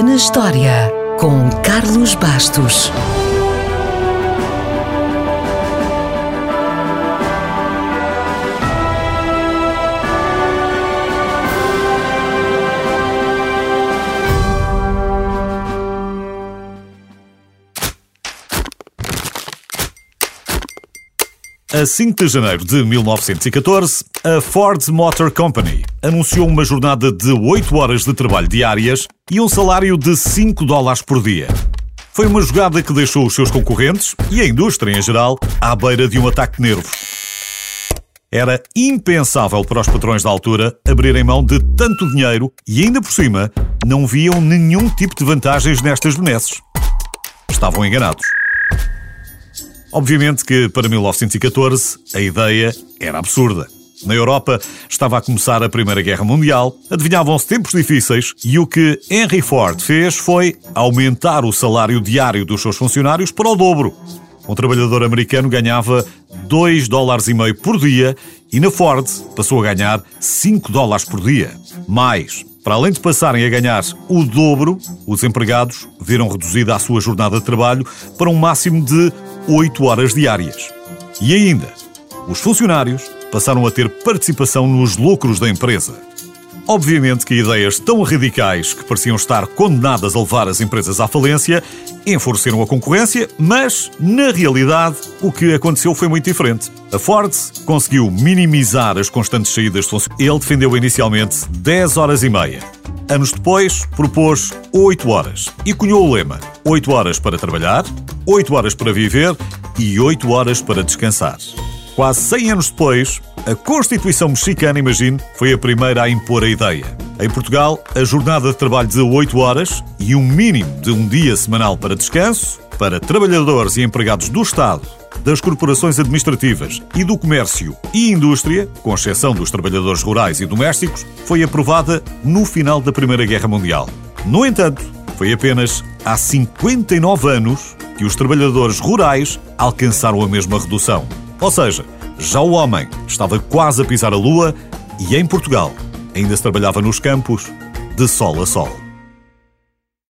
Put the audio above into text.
na História, com Carlos Bastos. A 5 de janeiro de 1914, a Ford Motor Company anunciou uma jornada de 8 horas de trabalho diárias e um salário de 5 dólares por dia. Foi uma jogada que deixou os seus concorrentes e a indústria em geral à beira de um ataque de nervos. Era impensável para os patrões da altura abrirem mão de tanto dinheiro e, ainda por cima, não viam nenhum tipo de vantagens nestas benesses. Estavam enganados. Obviamente que para 1914 a ideia era absurda. Na Europa estava a começar a Primeira Guerra Mundial, adivinhavam-se tempos difíceis e o que Henry Ford fez foi aumentar o salário diário dos seus funcionários para o dobro. Um trabalhador americano ganhava 2 dólares e meio por dia e na Ford passou a ganhar 5 dólares por dia. Mais, para além de passarem a ganhar o dobro, os empregados viram reduzida a sua jornada de trabalho para um máximo de 8 horas diárias. E ainda, os funcionários passaram a ter participação nos lucros da empresa. Obviamente que ideias tão radicais que pareciam estar condenadas a levar as empresas à falência enfureceram a concorrência, mas, na realidade, o que aconteceu foi muito diferente. A Ford conseguiu minimizar as constantes saídas de funcionários. Ele defendeu inicialmente 10 horas e meia. Anos depois, propôs 8 horas e cunhou o lema: 8 horas para trabalhar, 8 horas para viver e 8 horas para descansar. Quase 100 anos depois, a Constituição Mexicana, imagine, foi a primeira a impor a ideia. Em Portugal, a jornada de trabalho de 8 horas e um mínimo de um dia semanal para descanso para trabalhadores e empregados do Estado, das corporações administrativas e do comércio e indústria, com exceção dos trabalhadores rurais e domésticos, foi aprovada no final da Primeira Guerra Mundial. No entanto, foi apenas há 59 anos que os trabalhadores rurais alcançaram a mesma redução. Ou seja, já o homem estava quase a pisar a lua e em Portugal ainda se trabalhava nos campos de sol a sol.